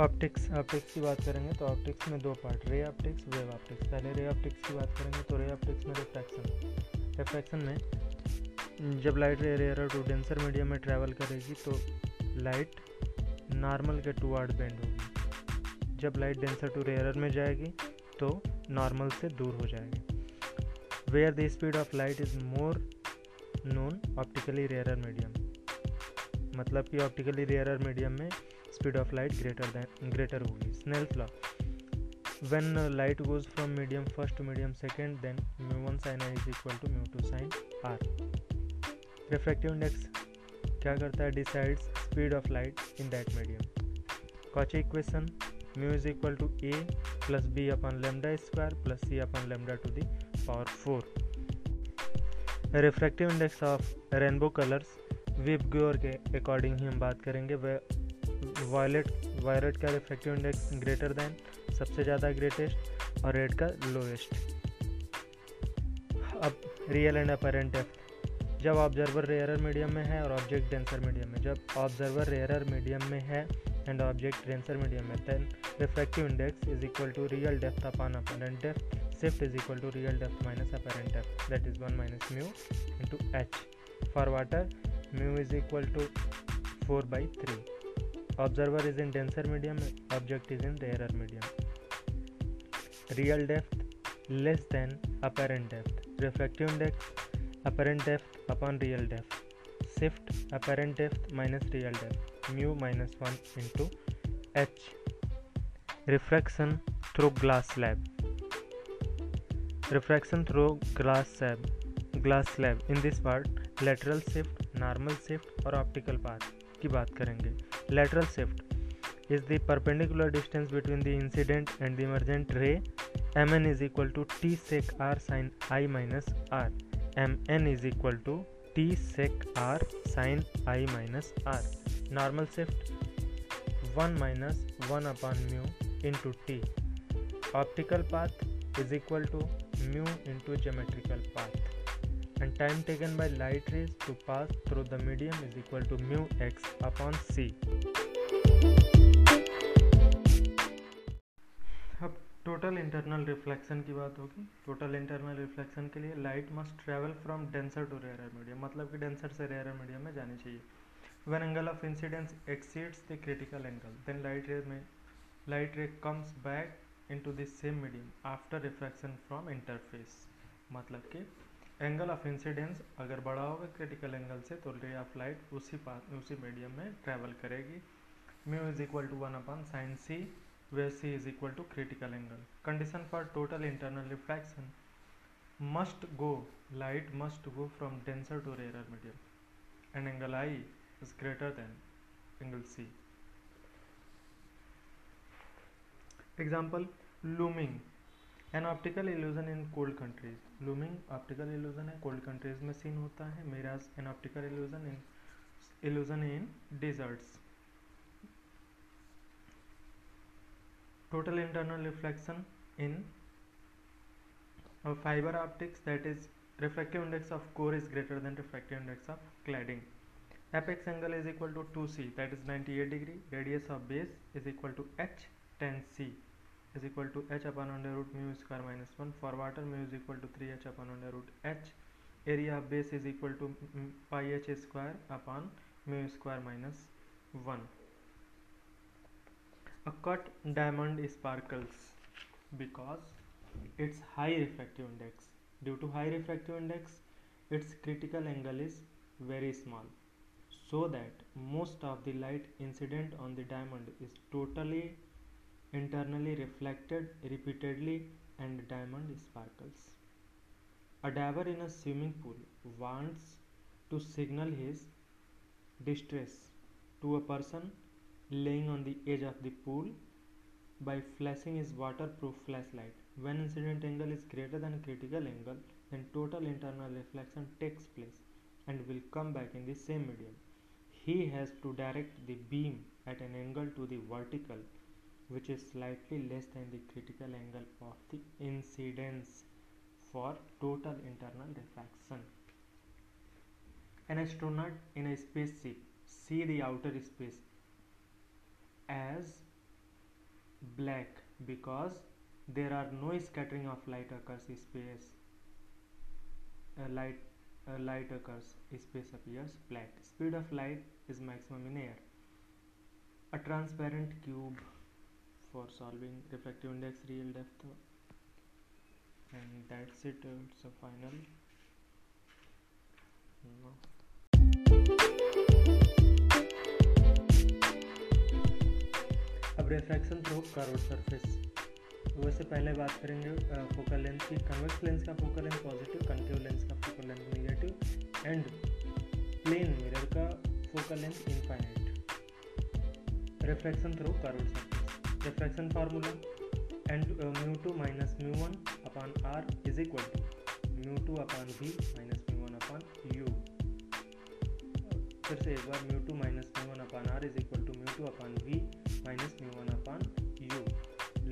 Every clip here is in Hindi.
ऑप्टिक्स ऑप्टिक्स की बात करेंगे तो ऑप्टिक्स में दो part ray optics wave optics पहले रे ऑप्टिक्स की बात करेंगे तो रे ऑप्टिक्स में रिफ्रैक्शन रिफ्रैक्शन में जब light ray rare to denser medium में ट्रैवल करेगी तो लाइट नॉर्मल के टू आर्ड बेंड होगी जब लाइट डेंसर टू रेयर में जाएगी तो नॉर्मल से दूर हो जाएगी where the speed of light is more known optically rare medium मतलब कि ऑप्टिकली रेयर मीडियम में speed of light greater than greater होगी Snell's law when light goes from medium first to medium second then mu one sine sin is equal to mu two sine r refractive index क्या करता है decides speed of light in that medium Cauchy equation mu is equal to a plus b upon lambda square plus c upon lambda to the power four refractive index of rainbow colours VIBGYOR के अकॉर्डिंग ही हम बात करेंगे वह वायलेट वायलेट का रिफ्रैक्टिव इंडेक्स ग्रेटर दैन सबसे ज़्यादा ग्रेटेस्ट और रेड का लोएस्ट अब रियल एंड अपेरेंट डेप्थ जब ऑब्जर्वर रेयरर मीडियम में है और ऑब्जेक्ट डेंसर मीडियम में जब ऑब्जर्वर रेयरर मीडियम में है एंड ऑब्जेक्ट डेंसर मीडियम में then refractive index is equal to real depth upon apparent depth shift is equal to real depth minus apparent depth that is one minus mu into h for water mu is equal to four by three Observer is in denser medium, object is in rarer medium. Real depth less than apparent depth. Refractive index apparent depth upon real depth. Shift apparent depth minus real depth, mu minus 1 into h. Refraction through glass slab. Refraction through glass slab. In this part, lateral shift, normal shift or optical path. की बात करेंगे lateral shift is the perpendicular distance between the incident and the emergent ray M N is equal to t sec r sine i minus r M N is equal to t sec r sine i minus r normal shift one minus one upon mu into t optical path is equal to mu into geometrical path and time taken by light rays to pass through the medium is equal to mu x upon c. अब टोटल इंटरनल रिफ्लेक्शन की बात होगी टोटल इंटरनल रिफ्लेक्शन के लिए light must travel from denser to rare medium मतलब कि डेंसर से रेयर मीडियम में जानी चाहिए when angle of incidence exceeds the critical angle then light ray में light ray comes back into this same medium after reflection from interface मतलब कि एंगल ऑफ इंसिडेंस अगर बड़ा होगा क्रिटिकल एंगल से तो रे ऑफ लाइट उसी पास उसी मीडियम में ट्रेवल करेगी mu is equal to one upon sine c where c is equal to critical angle condition for total internal reflection must go light must go from denser to rare medium and angle i is greater than angle c example looming an optical illusion in cold countries looming optical illusion है कोल्ड कंट्रीज में सीन होता है mirage an optical illusion in illusion in deserts total internal reflection in fibre optics that is reflective index of core is greater than reflective index of cladding apex angle is equal to two c that is ninety eight degree radius of base is equal to h tan c is equal to h upon under root mu square minus 1 for water mu is equal to 3h upon under root h area of base is equal to pi h square upon mu square minus 1 a cut diamond sparkles because its high refractive index due to high refractive index its critical angle is very small so that most of the light incident on the diamond is totally internally reflected repeatedly and diamond sparkles. A diver in a swimming pool wants to signal his distress to a person laying on the edge of the pool by flashing his waterproof flashlight. When incident angle is greater than critical angle, then total internal reflection takes place and will come back in the same medium. He has to direct the beam at an angle to the vertical which is slightly less than the critical angle of the incidence for total internal refraction. An astronaut in a spaceship see the outer space as black because there are no scattering of light occurs space a uh, light a uh, light occurs space appears black speed of light is maximum in air a transparent cube for solving refractive index real depth and that's it it's a final no. अब रिफ्रैक्शन थ्रू कर्व सरफेस वैसे पहले बात करेंगे फोकल लेंथ की कन्वेक्स लेंस का focal length positive concave lens का focal length negative and plane mirror का focal length infinite refraction through curve surface refraction formula and mu two minus mu one upon r is equal to mu two upon v minus mu one upon u फिर से एक बार mu two minus mu one upon r is equal to mu two upon v minus mu one upon u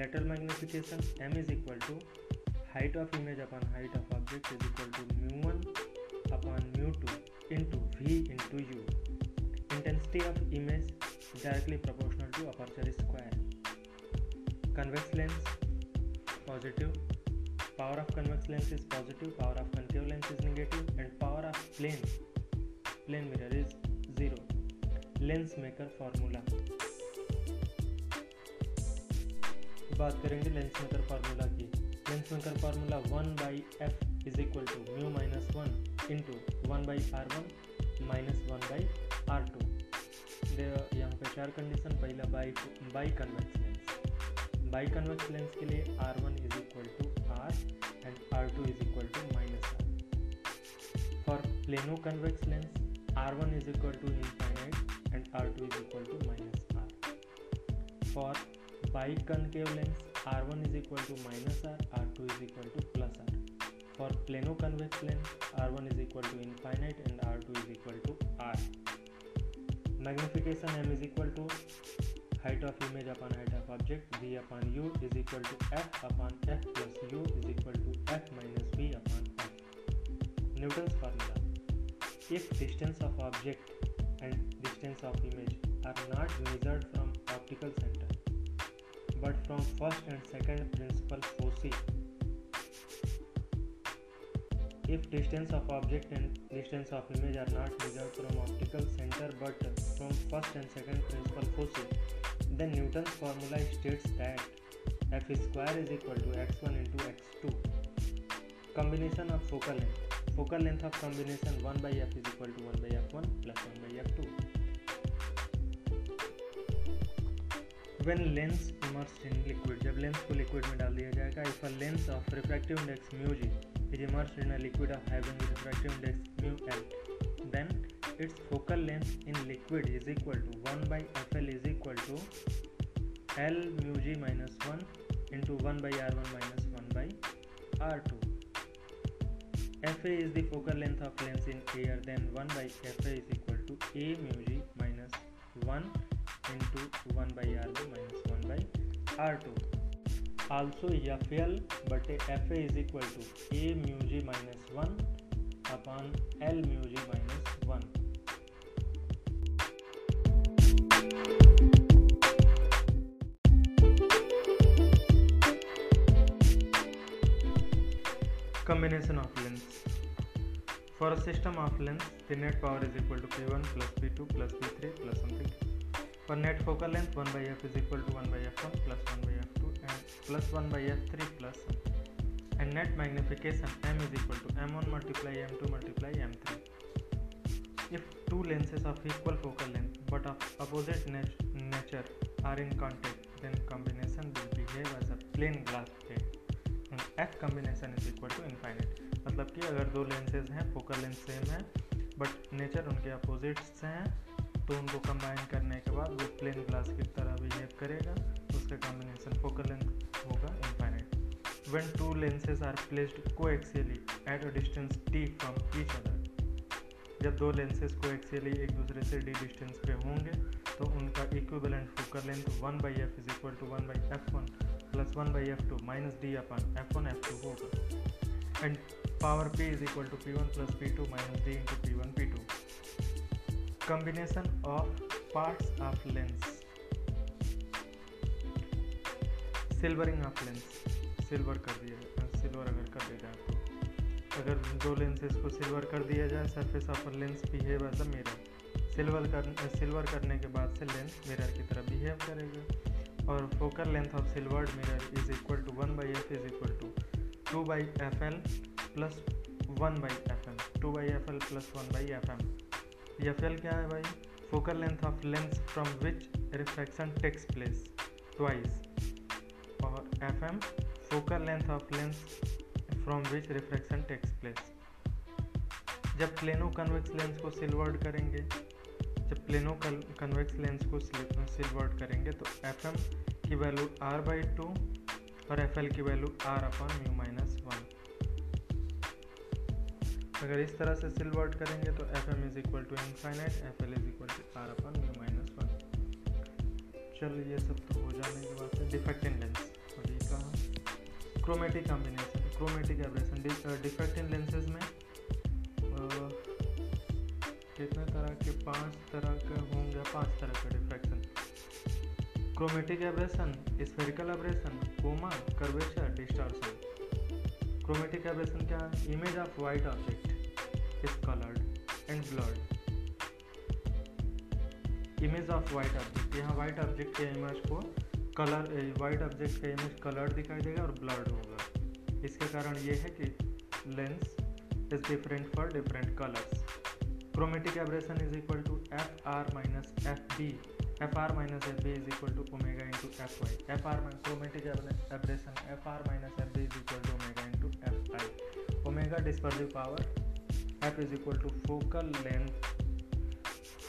later magnification m is equal to height height of image upon height of object is equal to mu1 upon mu2 to v into u u intensity of image directly proportional to aperture square convex lens positive power of convex lens is positive power of concave lens is negative and power of plane plane mirror is zero lens maker formula बात करेंगे लेंस मेकर फार्मूला की lens maker formula one by f is equal to mu minus one into one by r one minus one by r two यहाँ पे चार कंडीशन पहला bi by convex by convex lens के लिए r one is equal to r and r two is equal to minus r for plano convex lens r one is equal to infinite and r two is equal to minus r for biconcave lens r one is equal to minus r r two is equal to plus r for plano convex lens r one is equal to infinite and r two is equal to r magnification m is equal to height of image upon height of object, v upon u is equal to f upon f plus u is equal to f minus v upon f. Newton's formula. If distance of object and distance of image are not measured from optical center but from first and second principle forces, if distance of object and distance of image are not measured from optical center but from first and second principle forces, Then Newton's formula states that f square is equal to x1 into x2. Combination of focal length. Focal length of combination 1 by f is equal to 1 by f1 plus 1 by f2. When lens immersed in liquid, जब lens को liquid में डाल दिया जाएगा if a lens of refractive index mu g is immersed in a liquid of having refractive index mu l, then its focal length in liquid is equal to 1 by fl is equal to l mu g minus 1 into 1 by r1 minus 1 by r2 fa is the focal length of lens in air then 1 by fa is equal to a mu g minus 1 into 1 by r1 minus 1 by r2 also fl but fa is equal to a mu g minus 1 upon L mu g minus 1 combination of lengths for a system of lengths the net power is equal to p1 plus p2 plus p3 plus something for net focal length 1 by f is equal to 1 by f1 plus 1 by f2 and plus 1 by f3 plus something. and net magnification m is equal to m1 multiply m2 multiply m3 if two lenses of equal focal length but of opposite nat- nature are in contact, then combination will behave as a plain glass plate. And F combination is equal to infinite. मतलब कि अगर दो लेंसेज हैं फोकल लेंथ सेम है बट नेचर उनके अपोजिट्स हैं तो उनको कंबाइन करने के बाद वो प्लेन ग्लास की तरह बिहेव करेगा उसका कॉम्बिनेशन फोकल लेंथ होगा infinite when two lenses are placed coaxially at a distance t from each other जब दो लेंसेज को एक्सियली एक दूसरे से डी डिस्टेंस पे होंगे तो उनका equivalent focal length one by f is equal to one by f one plus one by f two minus d upon f one f two होगा and power p is equal to p one plus p two minus d into p one p two combination of parts of lens silvering of lens silver कर दिया सिल्वर अगर कर दिया जाए तो अगर दो लेंसेज को सिल्वर कर दिया जाए surface of lens behave as a mirror silver कर सिल्वर करने के बाद से लेंस मिरर की तरह बिहेव करेगा और focal length of silvered mirror is equal to one by f is equal to two by f l plus one by f m two by f l plus one by f m f l क्या है भाई focal length of lens from which refraction takes place twice और f m focal length of lens from which refraction takes place जब प्लेनो कन्वेक्स लेंस को सिल्वर्ड करेंगे जब प्लेनो कन्वेक्स लेंस को सिल्वर्ड करेंगे तो एफ एम की वैल्यू आर बाई टू और एफ एल की value r upon u minus one अगर इस तरह से सिल्वर्ड करेंगे तो f m is equal to infinite f l is equal to r upon u minus one चलो ये सब तो हो जाने के बाद डिफेक्ट इन लेंस अभी कहा chromatic combination chromatic aberration defect in lenses में uh, कितने तरह के पांच तरह के होंगे पांच तरह के diffraction chromatic aberration spherical aberration coma curvature distortion chromatic aberration क्या है image of white object is coloured and blurred image of white object यहाँ वाइट ऑब्जेक्ट के इमेज को कलर वाइट ऑब्जेक्ट के इमेज कलर्ड दिखाई देगा और ब्लर्ड होगा इसके कारण ये है कि lens is different for different colours chromatic aberration is equal to F R minus F B F R minus F B is equal to omega into F Y F R chromatic aberration F R minus F B is equal to omega into F I omega dispersive power F is equal to focal length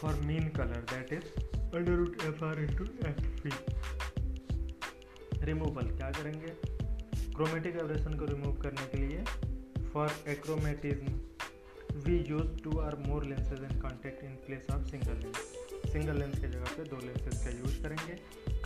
for mean colour that is under root F R into F B removal क्या करेंगे क्रोमेटिक एब्रेशन को रिमूव करने के लिए for achromatism we use two or more lenses and contact in place of single lens single lens के जगह पे दो लेंसेज का यूज करेंगे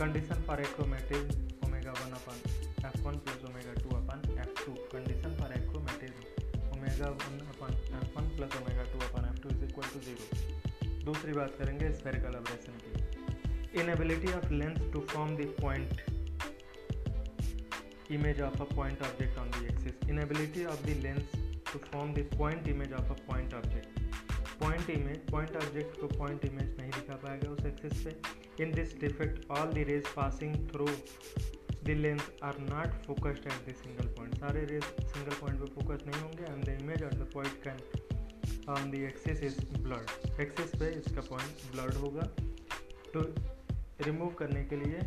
condition for achromatism omega one upon F one plus omega two upon F two condition for achromatism omega one upon F one plus omega two upon F two is equal to zero दूसरी बात करेंगे स्पेरिकल एब्रेशन की inability of lens to form the point image of a point object on the axis. Inability of the lens to form the point image of a point object. Point image point object को पॉइंट इमेज नहीं दिखा पाएगा उस एक्सिस पे in this defect all the rays passing through the lens are not focused at the single point सारे रेज सिंगल पॉइंट पे फोकस नहीं होंगे and the image on the point can on the axis is blurred axis पे इसका पॉइंट ब्लर्ड होगा तो रिमूव करने के लिए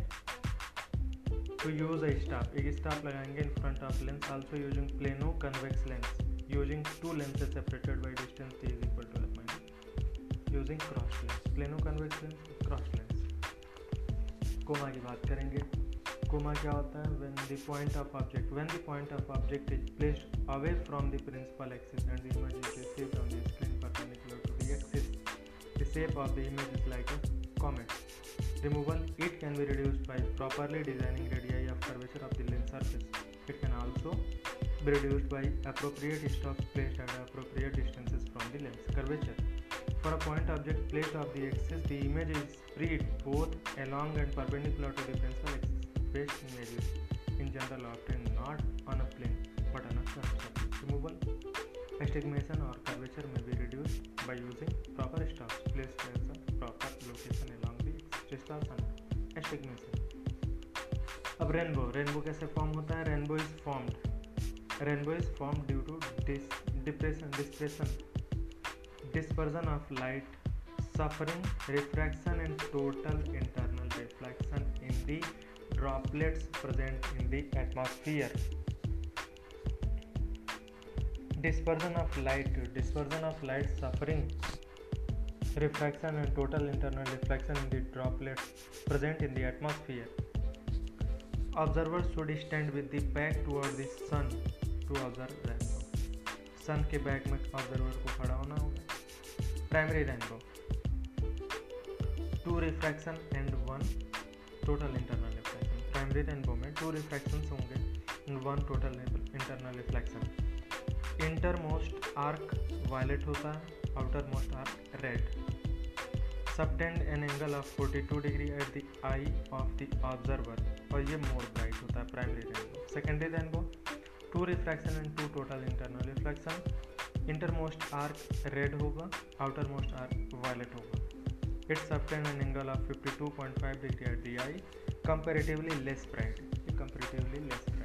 To use a stop a stop lagayenge in front of lens also using plano convex lens using two lenses separated by distance t is equal to f minus using cross lens plano convex lens cross lens coma ki baat karenge coma क्या होता है when the point of object when the point of object is placed away from the principal axis and the image is received on the screen perpendicular to the axis the shape of the image is like a comet removal, it can be reduced by properly designing radii of curvature of the lens surface. It can also be reduced by appropriate stops placed at appropriate distances from the lens curvature. For a point object placed off the axis, the image is freed both along and perpendicular to the principal axis. Face images in general often not on a plane but on a surface. Removal, astigmatism or curvature may be reduced by using proper stops placed at the proper location along. क्रिस्टलसन एस्टिक में से अब रेनबो रेनबो कैसे फॉर्म होता है rainbow is formed rainbow is form due to depression dispersion dispersion of light suffering refraction and total internal reflection in the droplets present in the atmosphere dispersion of light dispersion of light suffering refraction and total internal reflection in the droplets present in the atmosphere. Observers should stand with the back toward the sun to observe rainbow. Sun के बैक में ऑब्जर्वर को खड़ा होना होगा primary rainbow two refraction and one total internal refraction primary rainbow में टू रिफ्रैक्शन होंगे and one total internal reflection innermost arc violet होता है outermost arc red subtend an angle of 42 degree at the eye of the observer और ये मोर ब्राइट होता है primary rainbow secondary rainbow two refraction and two total internal refraction innermost arc red होगा आउटर मोस्ट आर्क वायलेट होगा it's subtend an angle of 52.5 degree at the eye comparatively less bright comparatively less bright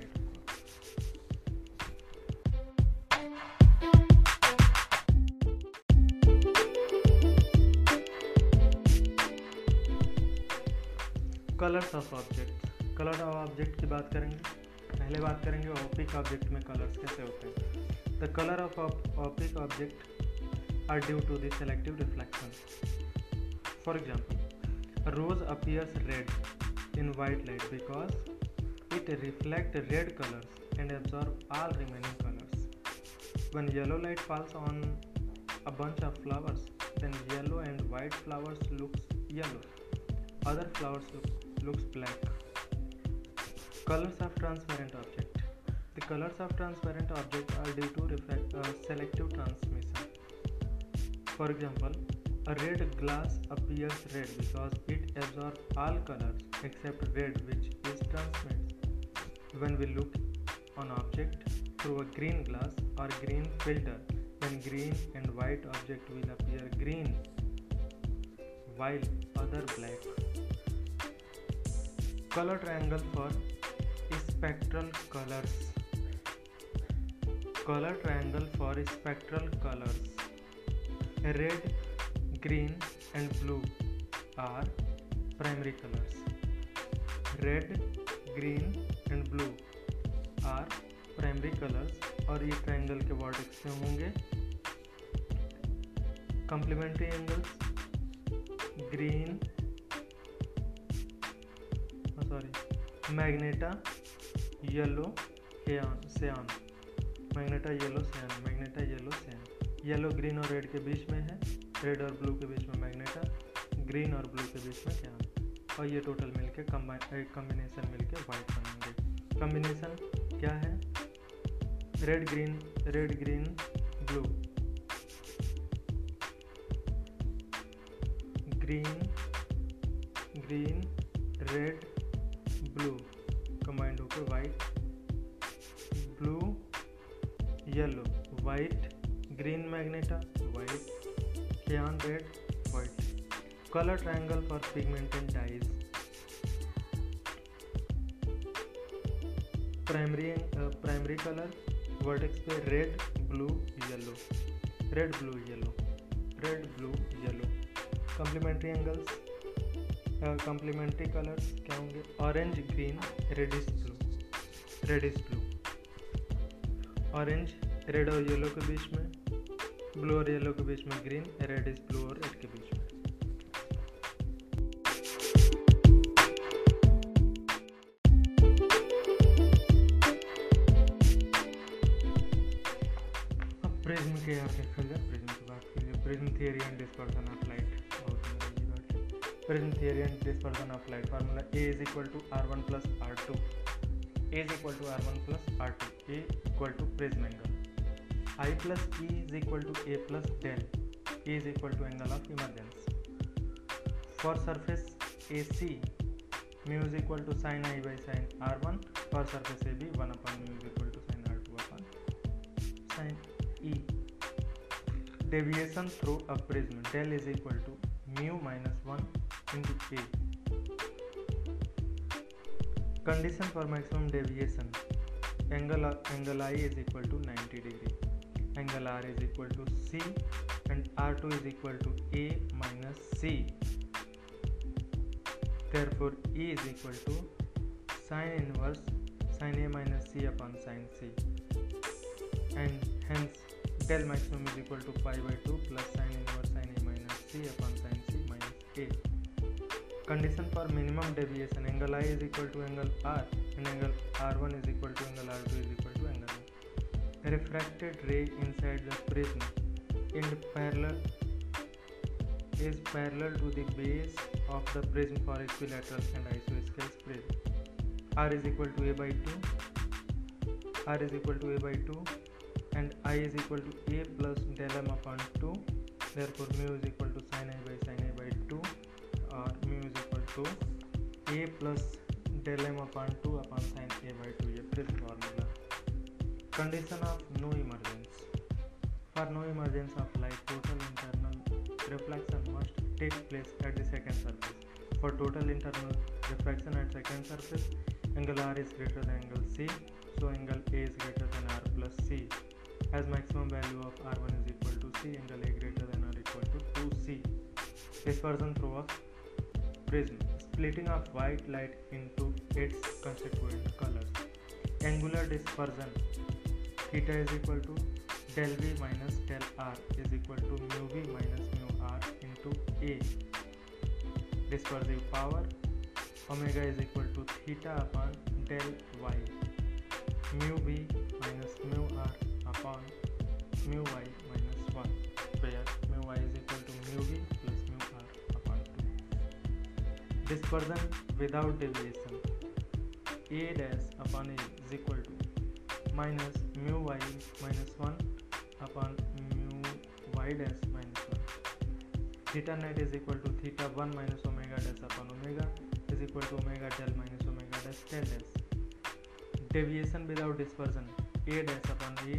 colours of object colour of object की बात करेंगे पहले बात करेंगे ऑपिक ऑब्जेक्ट में कलर्स कैसे होते हैं the colour of opaque object are due to selective reflection for example rose appears red in white light because it reflect red colours and absorb all remaining colours when yellow light falls on a bunch of flowers then yellow and white flowers looks yellow other flowers look looks black. Colors of transparent object. The colors of transparent object are due to reflect, uh, selective transmission. For example, a red glass appears red because it absorbs all colors except red which is transmitted. When we look on object through a green glass or green filter, then green and white object will appear green while other black colour triangle for spectral colours colour triangle for spectral colours red green and blue are primary colours red green and blue are primary colours और ये ट्रायंगल के वर्टेक्स में होंगे complementary angles green sorry magenta yellow cyan magenta yellow cyan magenta yellow cyan yellow green और रेड के बीच में है रेड और ब्लू के बीच में मैग्नेटा ग्रीन और ब्लू के बीच में क्या और ये टोटल मिलके कम्बाइन कम्बिनेसन मिलके वाइट बनेंगे कम्बिनेशन क्या है red green red green blue green yellow white green magenta white cyan red white colour triangle for pigment and primary primary primary colour vertex पे red blue yellow red blue yellow red blue yellow complementary angles complementary colours क्या होंगे orange green reddish blue reddish blue orange red और येलो के बीच में ब्लू और येलो के बीच में ग्रीन रेड इज ब्लू और रेड के बीच में प्रिज्म के प्रिज्म की बात prism theory and dispersion of light और prism theory and dispersion of light formula A is equal to R one plus R two A is equal to R one plus R two A equal to prism angle i plus e is equal to a plus del a is equal to angle of emergence for surface ac mu is equal to sin i by sin r1 for surface ab 1 upon mu is equal to sin r2 upon sin e deviation through a prism del is equal to mu minus 1 into a condition for maximum deviation angle angle i is equal to 90 degree angle R is equal to C and R2 is equal to A minus C. Therefore, E is equal to sine inverse sine A minus C upon sine C. And hence, del maximum is equal to pi by 2 plus sine inverse sine A minus C upon sine C minus A. Condition for minimum deviation angle I is equal to angle R and angle R1 is equal to angle R2 is equal refracted ray inside the prism in parallel is parallel to the base of the prism for equilateral and isosceles prism r is equal to a by 2 r is equal to a by 2 and i is equal to a plus del m upon 2 therefore mu is equal to sin i by sin i by 2 or mu is equal to a plus del m upon 2 upon sin a by 2 ये prism formula Condition of no emergence. For no emergence of light, total internal reflection must take place at the second surface. For total internal reflection at second surface, angle R is greater than angle C, so angle A is greater than R plus C. As maximum value of R1 is equal to C, angle A greater than R equal to 2C. This through a prism, splitting of white light into its constituent colors. Angular dispersion theta is equal to del V minus del R is equal to mu V minus mu R into A dispersive power omega is equal to theta upon del Y mu V minus mu R upon mu Y minus one pair mu Y is equal to mu V plus mu R upon two dispersion without deviation A dash upon is equal to minus mu Y minus one upon mu Y dash minus one theta net is equal to theta one minus omega dash upon omega is equal to omega del minus omega dash ten dash deviation without dispersion A dash upon A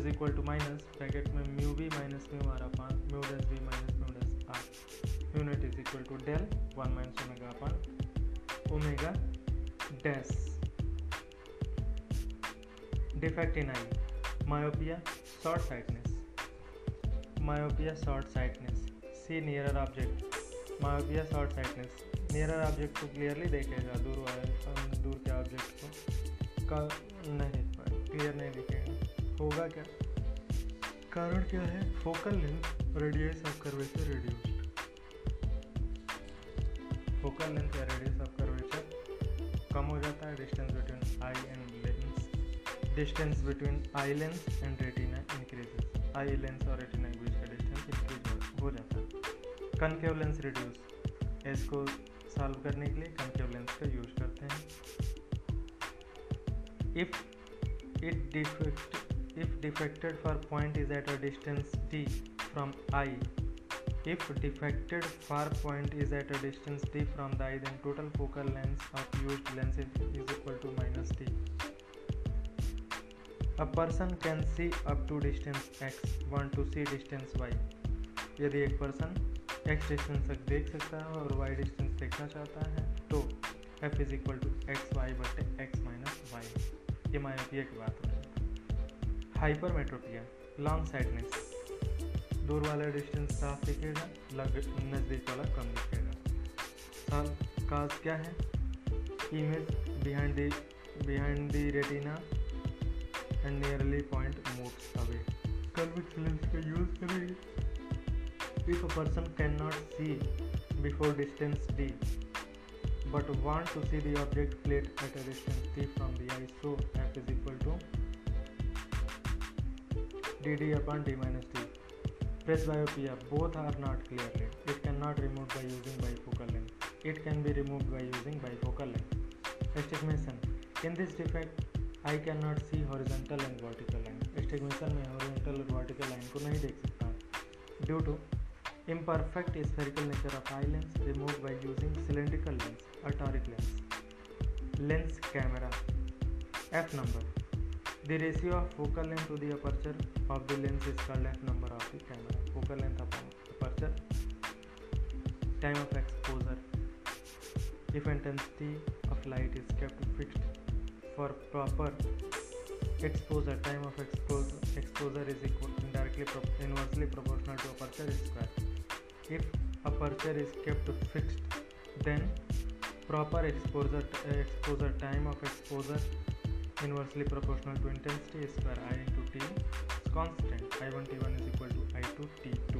is equal to minus bracket में mu B minus mu R upon mu dash B minus mu dash R mu net is equal to del one minus omega upon omega dash defect in eye myopia short sightedness myopia short sightedness see nearer object myopia short sightedness nearer object को क्लियरली देखेगा दूर वाले दूर के ऑब्जेक्ट को कल नहीं क्लियर नहीं दिखेगा होगा क्या कारण क्या है focal length radius of curvature reduced focal length या रेडियस ऑफ कर्वेचर कम हो जाता है distance between eye and distance between eye lens and retina increase eye lens और रेटिना के बीच का डिस्टेंस इंक्रीज हो जाता है कनकेव लेंस रिड्यूस इसको सॉल्व करने के लिए कनकेव लेंस का यूज करते हैं if it defect if defected far point is at a distance D from eye If defected far point is at a distance d from the eye, then total focal length of used lenses is equal to minus d. A person can see up to distance x, want to see distance y. यदि एक पर्सन x डिस्टेंस तक देख सकता है और y डिस्टेंस देखना चाहता है तो f is equal to X Y but X minus Y ये मायोपिया की बात है हाइपर मेट्रोपिया लॉन्ग साइडनेस दूर वाला डिस्टेंस साफ दिखेगा लग नज़दीक वाला कम दिखेगा काज क्या है image behind the behind the retina And nearly point moves away convex lens का यूज करेंगे if a person can not see before distance D but want to see the object plate at a distance d from the eye so f is equal to dd upon d minus d Presbyopia both are not clearly. It cannot removed by using bifocal length. It can be removed by using bifocal length. Astigmatism. In this defect, I can not see horizontal and vertical line astigmatism में हॉरिजेंटल और वर्टिकल लाइन को नहीं देख सकता due to imperfect spherical nature of eye lens remove by using cylindrical lens a toric lens lens camera F number the ratio of focal length to the aperture of the lens is called F number of the camera focal length of aperture time of exposure if intensity of light is kept fixed for proper exposure time of exposure, exposure is equal indirectly pro- inversely proportional to aperture square if aperture is kept fixed then proper exposure t- uh, exposure time of exposure inversely proportional to intensity square i into t is constant i1 t1 is equal to i2 t